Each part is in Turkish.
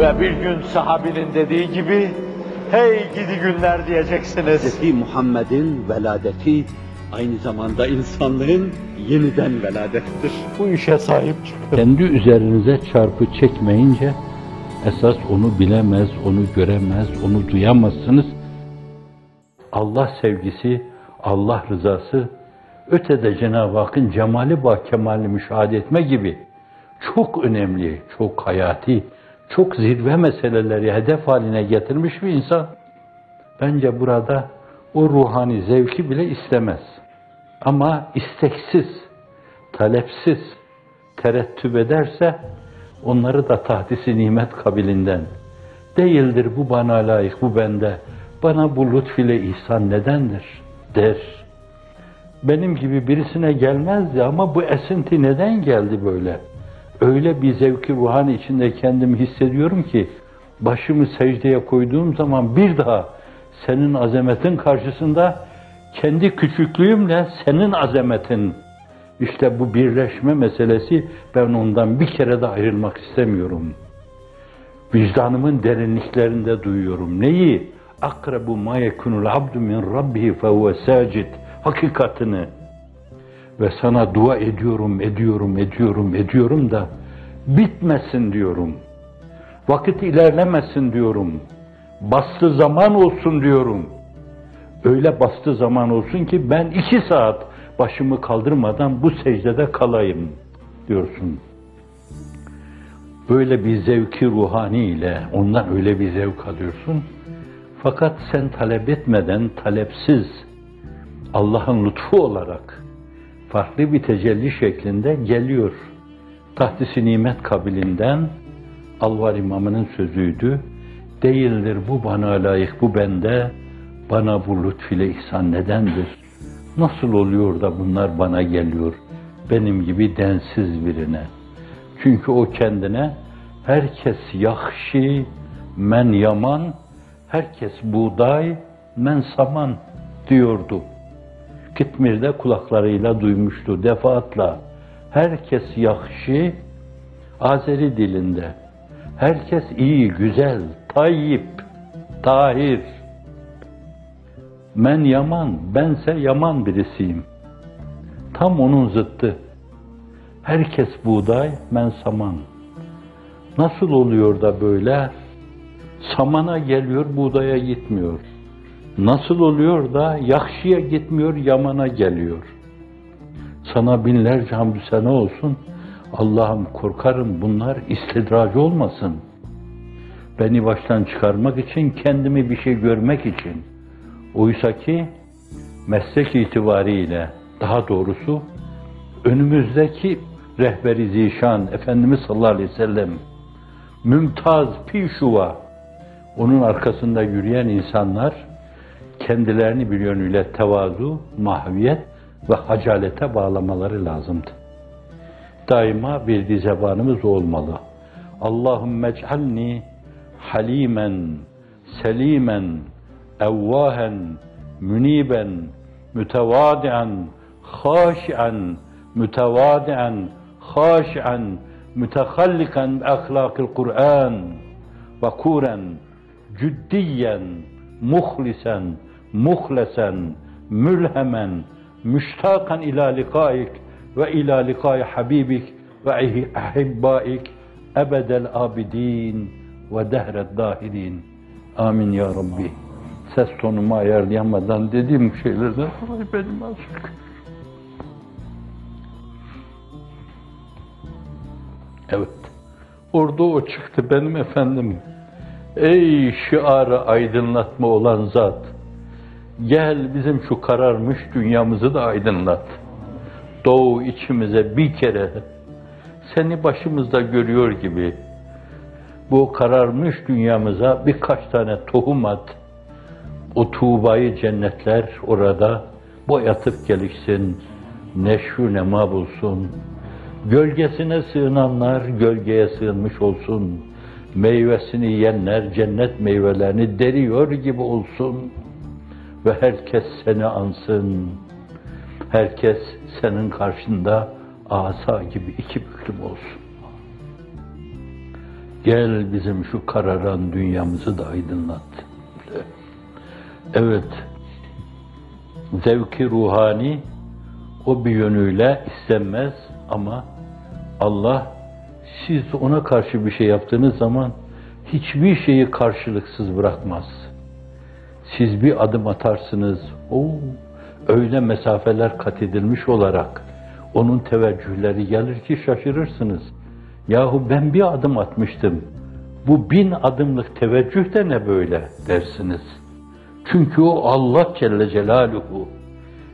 Ve bir gün sahabinin dediği gibi, hey gidi günler diyeceksiniz. Hz. Muhammed'in veladeti aynı zamanda insanlığın yeniden veladettir. Bu işe sahip çıkın. Kendi üzerinize çarpı çekmeyince esas onu bilemez, onu göremez, onu duyamazsınız. Allah sevgisi, Allah rızası, ötede Cenab-ı Hakk'ın cemali ve kemali müşahede etme gibi çok önemli, çok hayati, çok zirve meseleleri hedef haline getirmiş bir insan. Bence burada o ruhani zevki bile istemez. Ama isteksiz, talepsiz, terettüp ederse onları da tahtisi nimet kabilinden. Değildir bu bana layık, bu bende. Bana bu lütfüyle ihsan nedendir der. Benim gibi birisine gelmezdi ama bu esinti neden geldi böyle? Öyle bir zevki ruhani içinde kendimi hissediyorum ki başımı secdeye koyduğum zaman bir daha senin azametin karşısında kendi küçüklüğümle senin azametin işte bu birleşme meselesi ben ondan bir kere de ayrılmak istemiyorum. Vicdanımın derinliklerinde duyuyorum. Neyi? Akrabu ma yekunul abdu min rabbihi fehuve sacid. Hakikatini. Ve sana dua ediyorum, ediyorum, ediyorum, ediyorum da bitmesin diyorum. Vakit ilerlemesin diyorum. Bastı zaman olsun diyorum. Öyle bastı zaman olsun ki ben iki saat başımı kaldırmadan bu secdede kalayım diyorsun. Böyle bir zevki ruhani ile ondan öyle bir zevk alıyorsun. Fakat sen talep etmeden talepsiz Allah'ın lütfu olarak farklı bir tecelli şeklinde geliyor. Tahtisi nimet kabilinden Alvar İmamı'nın sözüydü. Değildir bu bana layık, bu bende, bana bu lütfüyle ihsan nedendir? Nasıl oluyor da bunlar bana geliyor, benim gibi densiz birine? Çünkü o kendine herkes yahşi, men yaman, herkes buğday, men saman diyordu. Kitmir'de kulaklarıyla duymuştu defaatla. Herkes yahşi, Azeri dilinde. Herkes iyi, güzel, tayyip, tahir. Men yaman, bense yaman birisiyim. Tam onun zıttı. Herkes buğday, men saman. Nasıl oluyor da böyle? Samana geliyor, buğdaya gitmiyor. Nasıl oluyor da yakşıya gitmiyor, yamana geliyor. Sana binlerce hamdü sene olsun. Allah'ım korkarım bunlar istidracı olmasın. Beni baştan çıkarmak için, kendimi bir şey görmek için. Oysa ki meslek itibariyle, daha doğrusu önümüzdeki rehberi zişan Efendimiz sallallahu aleyhi ve sellem mümtaz pişuva onun arkasında yürüyen insanlar kendilerini bir yönüyle tevazu, mahviyet ve hacalete bağlamaları lazımdı. Daima bir dizebanımız olmalı. Allahümme ec'alni halimen, selimen, evvahen, müniben, mütevadian, haşian, mütevadian, haşian, mütehallikan bi ahlakil Kur'an, vakuren, ciddiyen, muhlisen, muhlesen, mülhemen, müştakan ila likaik ve ila likai habibik ve ahibbaik ebedel abidin ve dehred dahirin. Amin ya Rabbi. Ses tonumu ayarlayamadan dediğim şeylerden dolayı benim azıcık. Evet. Orada o çıktı benim efendim. Ey şiarı aydınlatma olan zat, gel bizim şu kararmış dünyamızı da aydınlat. Doğu içimize bir kere seni başımızda görüyor gibi bu kararmış dünyamıza birkaç tane tohum at. O tuğbayı cennetler orada boyatıp gelişsin, neşru nema bulsun. Gölgesine sığınanlar gölgeye sığınmış olsun.'' meyvesini yiyenler cennet meyvelerini deriyor gibi olsun ve herkes seni ansın. Herkes senin karşında asa gibi iki büklüm olsun. Gel bizim şu kararan dünyamızı da aydınlat. Evet, zevki ruhani o bir yönüyle istenmez ama Allah siz ona karşı bir şey yaptığınız zaman hiçbir şeyi karşılıksız bırakmaz. Siz bir adım atarsınız, o öyle mesafeler kat edilmiş olarak onun teveccühleri gelir ki şaşırırsınız. Yahu ben bir adım atmıştım. Bu bin adımlık teveccüh de ne böyle dersiniz. Çünkü o Allah Celle Celaluhu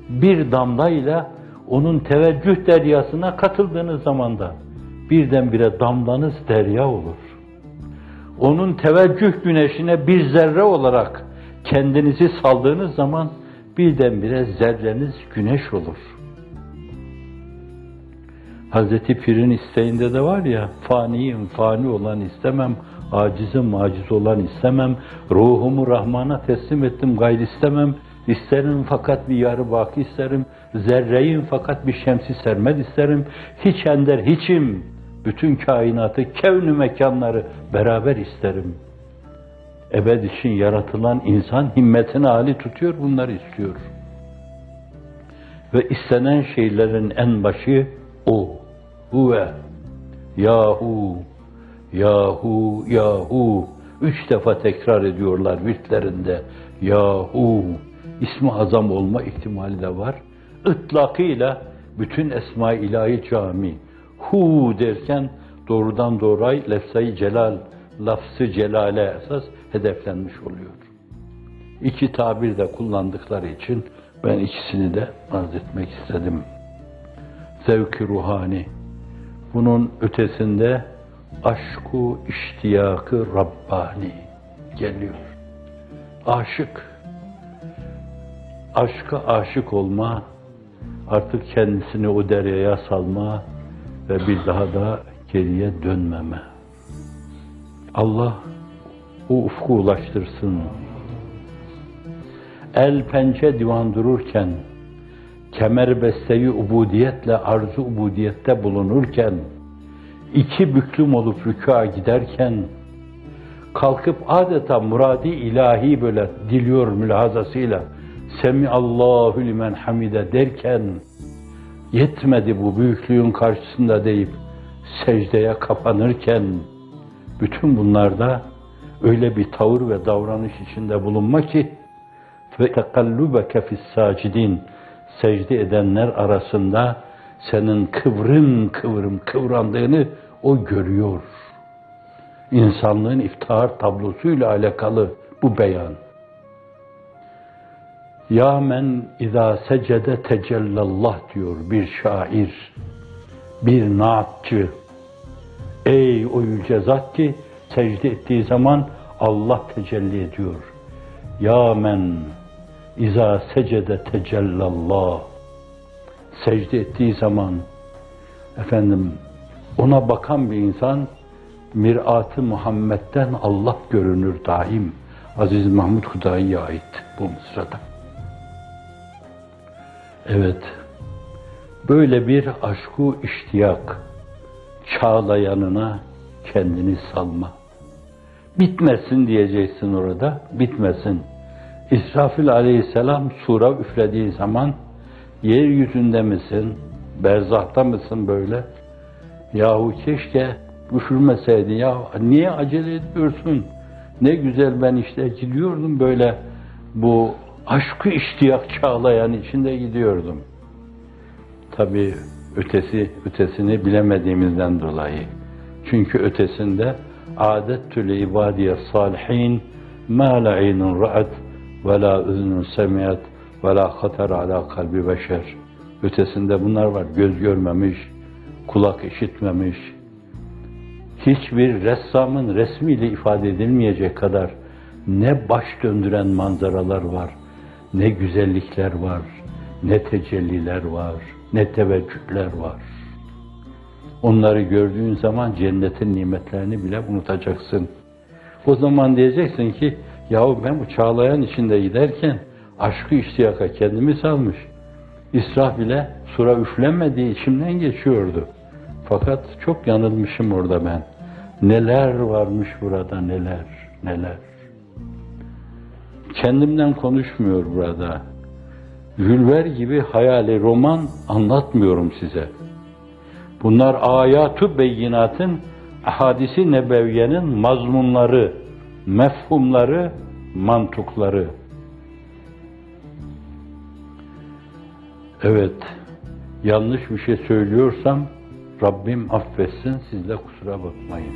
bir damlayla onun teveccüh deryasına katıldığınız zamanda birdenbire damlanız derya olur. Onun teveccüh güneşine bir zerre olarak kendinizi saldığınız zaman birdenbire zerreniz güneş olur. Hazreti Pir'in isteğinde de var ya, faniyim, fani olan istemem, acizim, aciz olan istemem, ruhumu Rahman'a teslim ettim, gayr istemem, isterim fakat bir yarı baki isterim, zerreyim fakat bir şemsi sermed isterim, hiç ender hiçim, bütün kainatı, kevnü mekanları beraber isterim. Ebed için yaratılan insan himmetini hali tutuyor, bunları istiyor. Ve istenen şeylerin en başı o. Huve. Yahu. Yahu. Yahu. Üç defa tekrar ediyorlar virtlerinde. Yahu. İsmi azam olma ihtimali de var. Itlakıyla bütün esma-i ilahi cami. Hu derken doğrudan doğruya lefzayı celal, lafzı celale esas hedeflenmiş oluyor. İki tabir de kullandıkları için ben ikisini de arz etmek istedim. Zevk-i ruhani. Bunun ötesinde aşku iştiyakı Rabbani geliyor. Aşık. Aşka aşık olma, artık kendisini o deryaya salma ve bir daha da geriye dönmeme. Allah o ufku ulaştırsın. El pençe divan dururken, kemer besteyi ubudiyetle arzu ubudiyette bulunurken, iki büklüm olup rükûa giderken, kalkıp adeta muradi ilahi böyle diliyor mülahazasıyla, Semi Allahu limen hamide derken, yetmedi bu büyüklüğün karşısında deyip, secdeye kapanırken, bütün bunlarda öyle bir tavır ve davranış içinde bulunma ki, ve tekallubeke fis sacidin secde edenler arasında senin kıvrım kıvrım kıvrandığını o görüyor. İnsanlığın iftihar tablosuyla alakalı bu beyan. Ya men izâ secede tecellallah diyor bir şair, bir naatçı. Ey o yüce zat ki secde ettiği zaman Allah tecelli ediyor. Ya men İza secede tecellallah. Secde ettiği zaman efendim ona bakan bir insan mirat-ı Muhammed'den Allah görünür daim. Aziz Mahmud Hudayi'ye ait bu mısrada. Evet, böyle bir aşku iştiyak çağlayanına kendini salma. Bitmesin diyeceksin orada, bitmesin. İsrafil aleyhisselam sura üflediği zaman yeryüzünde misin, berzahta mısın böyle? Yahu keşke üfürmeseydin ya niye acele ediyorsun? Ne güzel ben işte gidiyordum böyle bu aşkı iştiyak çağlayan içinde gidiyordum. Tabi ötesi ötesini bilemediğimizden dolayı. Çünkü ötesinde adet tülü ibadiye salihin ma la aynun ra'at ve la üzünün semiyet ve la hatar ala kalbi beşer. Ötesinde bunlar var. Göz görmemiş, kulak işitmemiş. Hiçbir ressamın resmiyle ifade edilmeyecek kadar ne baş döndüren manzaralar var, ne güzellikler var, ne tecelliler var, ne teveccühler var. Onları gördüğün zaman cennetin nimetlerini bile unutacaksın. O zaman diyeceksin ki, yahu ben bu çağlayan içinde giderken aşkı iştiyaka kendimi salmış. İsraf bile sura üflenmediği içimden geçiyordu. Fakat çok yanılmışım orada ben. Neler varmış burada neler, neler. Kendimden konuşmuyor burada. Gülver gibi hayali roman anlatmıyorum size. Bunlar ayatü beyinatın, hadisi nebeviyenin mazmunları, mefhumları, mantıkları. Evet, yanlış bir şey söylüyorsam Rabbim affetsin, siz de kusura bakmayın.